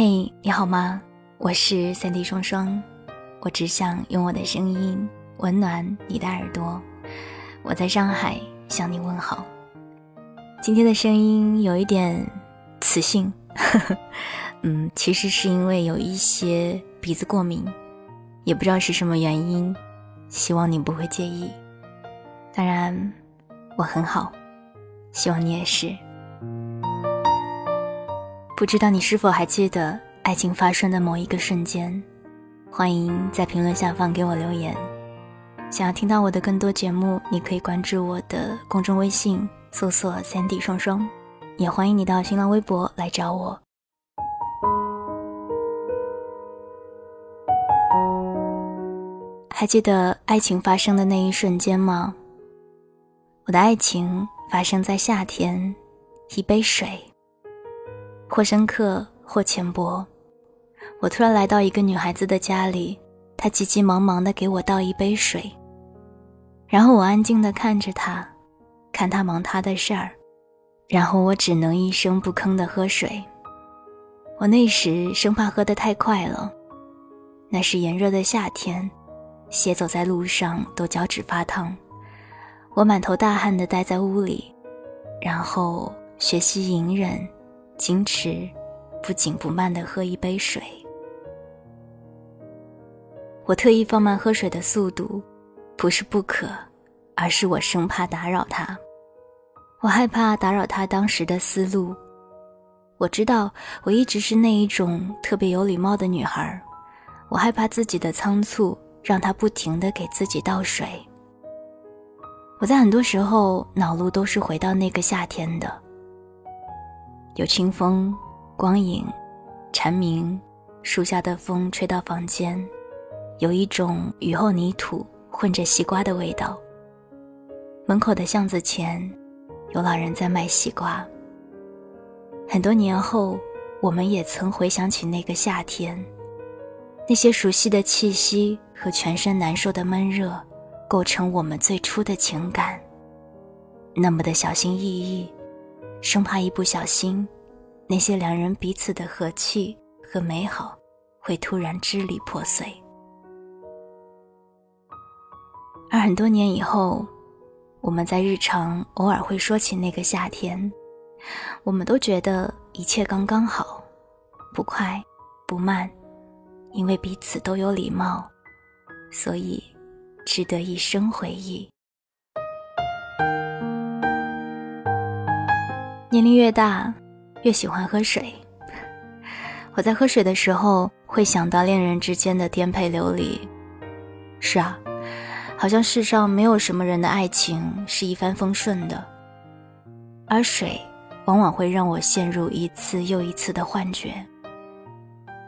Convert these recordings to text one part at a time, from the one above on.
嘿，你好吗？我是三 D 双双，我只想用我的声音温暖你的耳朵。我在上海向你问好。今天的声音有一点磁性，嗯，其实是因为有一些鼻子过敏，也不知道是什么原因，希望你不会介意。当然，我很好，希望你也是。不知道你是否还记得爱情发生的某一个瞬间？欢迎在评论下方给我留言。想要听到我的更多节目，你可以关注我的公众微信，搜索“三 D 双双”，也欢迎你到新浪微博来找我。还记得爱情发生的那一瞬间吗？我的爱情发生在夏天，一杯水。或深刻，或浅薄。我突然来到一个女孩子的家里，她急急忙忙地给我倒一杯水，然后我安静地看着她，看她忙她的事儿，然后我只能一声不吭地喝水。我那时生怕喝得太快了，那是炎热的夏天，鞋走在路上都脚趾发烫。我满头大汗地待在屋里，然后学习隐忍。矜持，不紧不慢地喝一杯水。我特意放慢喝水的速度，不是不渴，而是我生怕打扰他。我害怕打扰他当时的思路。我知道我一直是那一种特别有礼貌的女孩，我害怕自己的仓促让他不停地给自己倒水。我在很多时候脑路都是回到那个夏天的。有清风、光影、蝉鸣，树下的风吹到房间，有一种雨后泥土混着西瓜的味道。门口的巷子前，有老人在卖西瓜。很多年后，我们也曾回想起那个夏天，那些熟悉的气息和全身难受的闷热，构成我们最初的情感。那么的小心翼翼。生怕一不小心，那些两人彼此的和气和美好会突然支离破碎。而很多年以后，我们在日常偶尔会说起那个夏天，我们都觉得一切刚刚好，不快不慢，因为彼此都有礼貌，所以值得一生回忆。年龄越大，越喜欢喝水。我在喝水的时候，会想到恋人之间的颠沛流离。是啊，好像世上没有什么人的爱情是一帆风顺的，而水往往会让我陷入一次又一次的幻觉。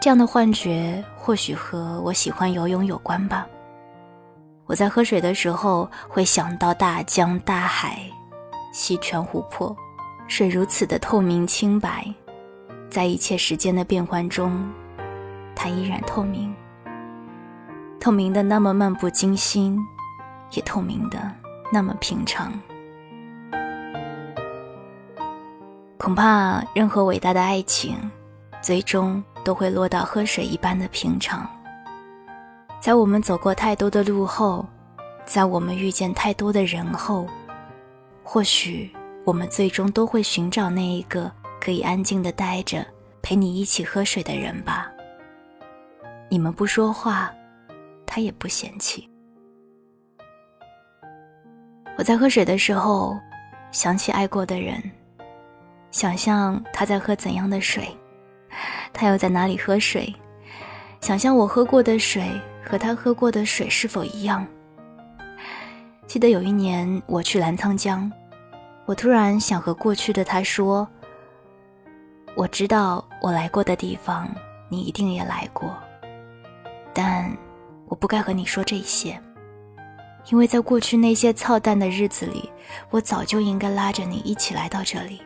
这样的幻觉或许和我喜欢游泳有关吧。我在喝水的时候，会想到大江大海、溪泉湖泊。水如此的透明清白，在一切时间的变换中，它依然透明。透明的那么漫不经心，也透明的那么平常。恐怕任何伟大的爱情，最终都会落到喝水一般的平常。在我们走过太多的路后，在我们遇见太多的人后，或许。我们最终都会寻找那一个可以安静的待着，陪你一起喝水的人吧。你们不说话，他也不嫌弃。我在喝水的时候，想起爱过的人，想象他在喝怎样的水，他又在哪里喝水，想象我喝过的水和他喝过的水是否一样。记得有一年我去澜沧江。我突然想和过去的他说：“我知道我来过的地方，你一定也来过。但我不该和你说这些，因为在过去那些操蛋的日子里，我早就应该拉着你一起来到这里。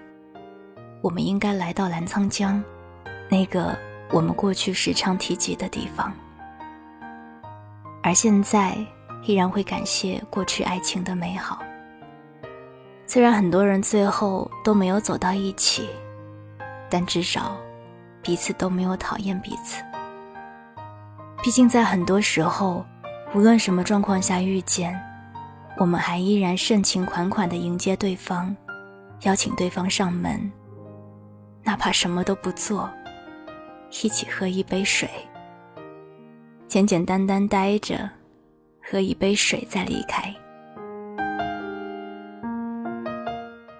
我们应该来到澜沧江，那个我们过去时常提及的地方。而现在，依然会感谢过去爱情的美好。”虽然很多人最后都没有走到一起，但至少彼此都没有讨厌彼此。毕竟在很多时候，无论什么状况下遇见，我们还依然盛情款款地迎接对方，邀请对方上门，哪怕什么都不做，一起喝一杯水，简简单单待着，喝一杯水再离开。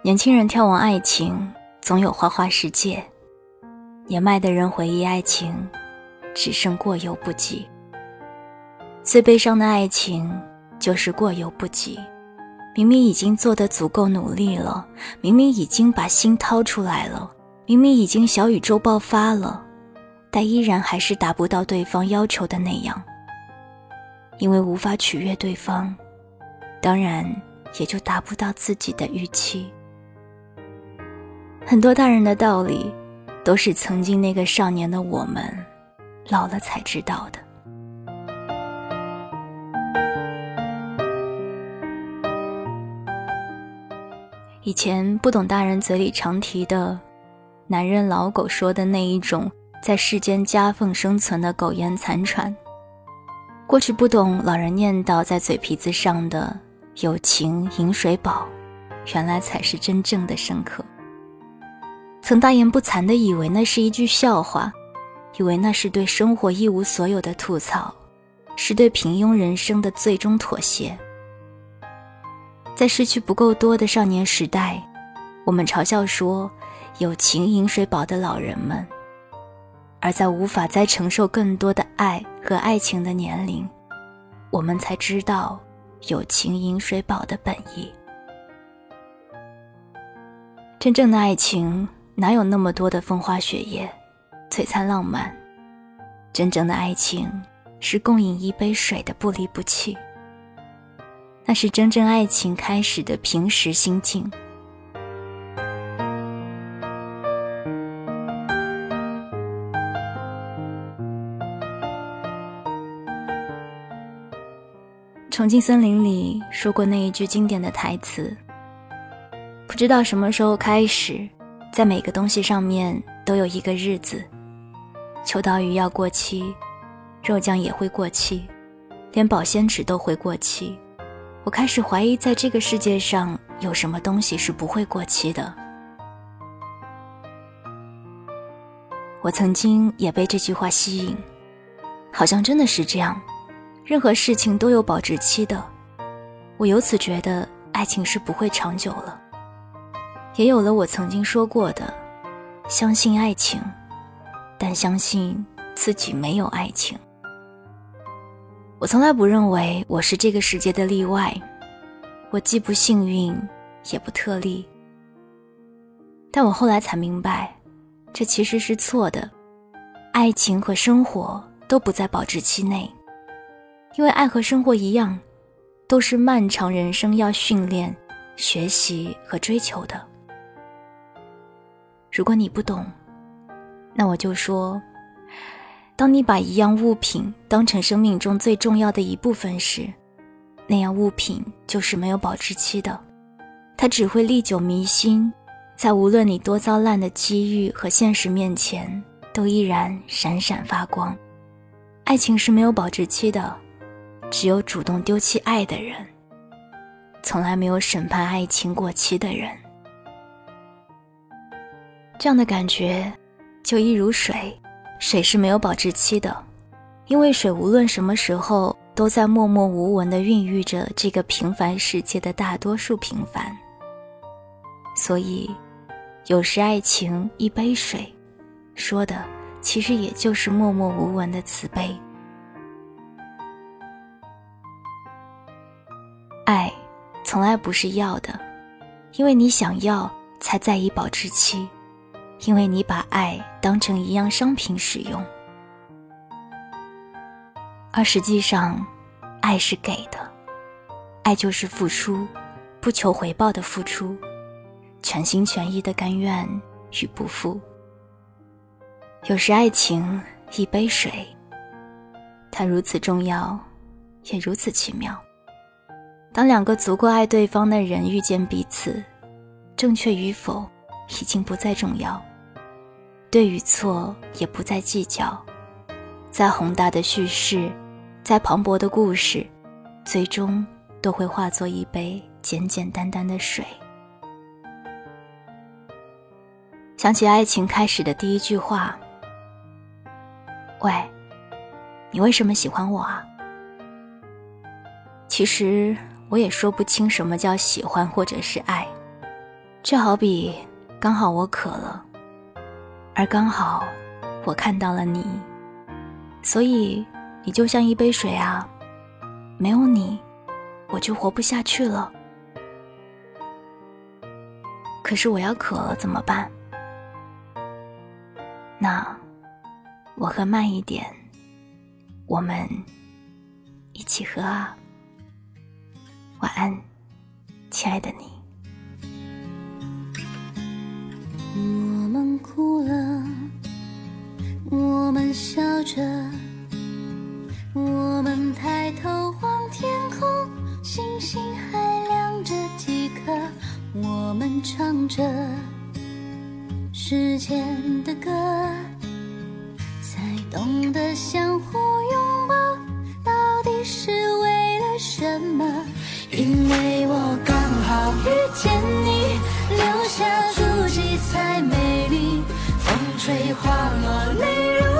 年轻人眺望爱情，总有花花世界；年迈的人回忆爱情，只剩过犹不及。最悲伤的爱情，就是过犹不及。明明已经做得足够努力了，明明已经把心掏出来了，明明已经小宇宙爆发了，但依然还是达不到对方要求的那样。因为无法取悦对方，当然也就达不到自己的预期。很多大人的道理，都是曾经那个少年的我们，老了才知道的。以前不懂大人嘴里常提的“男人老狗”说的那一种在世间夹缝生存的苟延残喘，过去不懂老人念叨在嘴皮子上的“有情饮水饱”，原来才是真正的深刻。曾大言不惭地以为那是一句笑话，以为那是对生活一无所有的吐槽，是对平庸人生的最终妥协。在失去不够多的少年时代，我们嘲笑说“有情饮水饱”的老人们；而在无法再承受更多的爱和爱情的年龄，我们才知道“有情饮水饱”的本意。真正的爱情。哪有那么多的风花雪月、璀璨浪漫？真正的爱情是共饮一杯水的不离不弃。那是真正爱情开始的平时心境。重庆森林里说过那一句经典的台词：“不知道什么时候开始。”在每个东西上面都有一个日子，秋刀鱼要过期，肉酱也会过期，连保鲜纸都会过期。我开始怀疑，在这个世界上有什么东西是不会过期的。我曾经也被这句话吸引，好像真的是这样，任何事情都有保质期的。我由此觉得，爱情是不会长久了。也有了我曾经说过的，相信爱情，但相信自己没有爱情。我从来不认为我是这个世界的例外，我既不幸运，也不特例。但我后来才明白，这其实是错的。爱情和生活都不在保质期内，因为爱和生活一样，都是漫长人生要训练、学习和追求的。如果你不懂，那我就说：当你把一样物品当成生命中最重要的一部分时，那样物品就是没有保质期的，它只会历久弥新，在无论你多糟烂的机遇和现实面前，都依然闪闪发光。爱情是没有保质期的，只有主动丢弃爱的人，从来没有审判爱情过期的人。这样的感觉，就一如水，水是没有保质期的，因为水无论什么时候都在默默无闻地孕育着这个平凡世界的大多数平凡。所以，有时爱情一杯水，说的其实也就是默默无闻的慈悲。爱，从来不是要的，因为你想要，才在意保质期。因为你把爱当成一样商品使用，而实际上，爱是给的，爱就是付出，不求回报的付出，全心全意的甘愿与不负。有时爱情一杯水，它如此重要，也如此奇妙。当两个足够爱对方的人遇见彼此，正确与否已经不再重要。对与错也不再计较。再宏大的叙事，再磅礴的故事，最终都会化作一杯简简单单的水。想起爱情开始的第一句话：“喂，你为什么喜欢我啊？”其实我也说不清什么叫喜欢或者是爱，这好比刚好我渴了，而刚好我看到了你。所以，你就像一杯水啊，没有你，我就活不下去了。可是我要渴了怎么办？那我喝慢一点，我们一起喝啊。晚安，亲爱的你。我们哭了。我们笑着，我们抬头望天空，星星还亮着几颗。我们唱着时间的歌，才懂得相互拥抱，到底是为了什么？因为我刚好遇见你，留下足迹才美。吹花落，泪如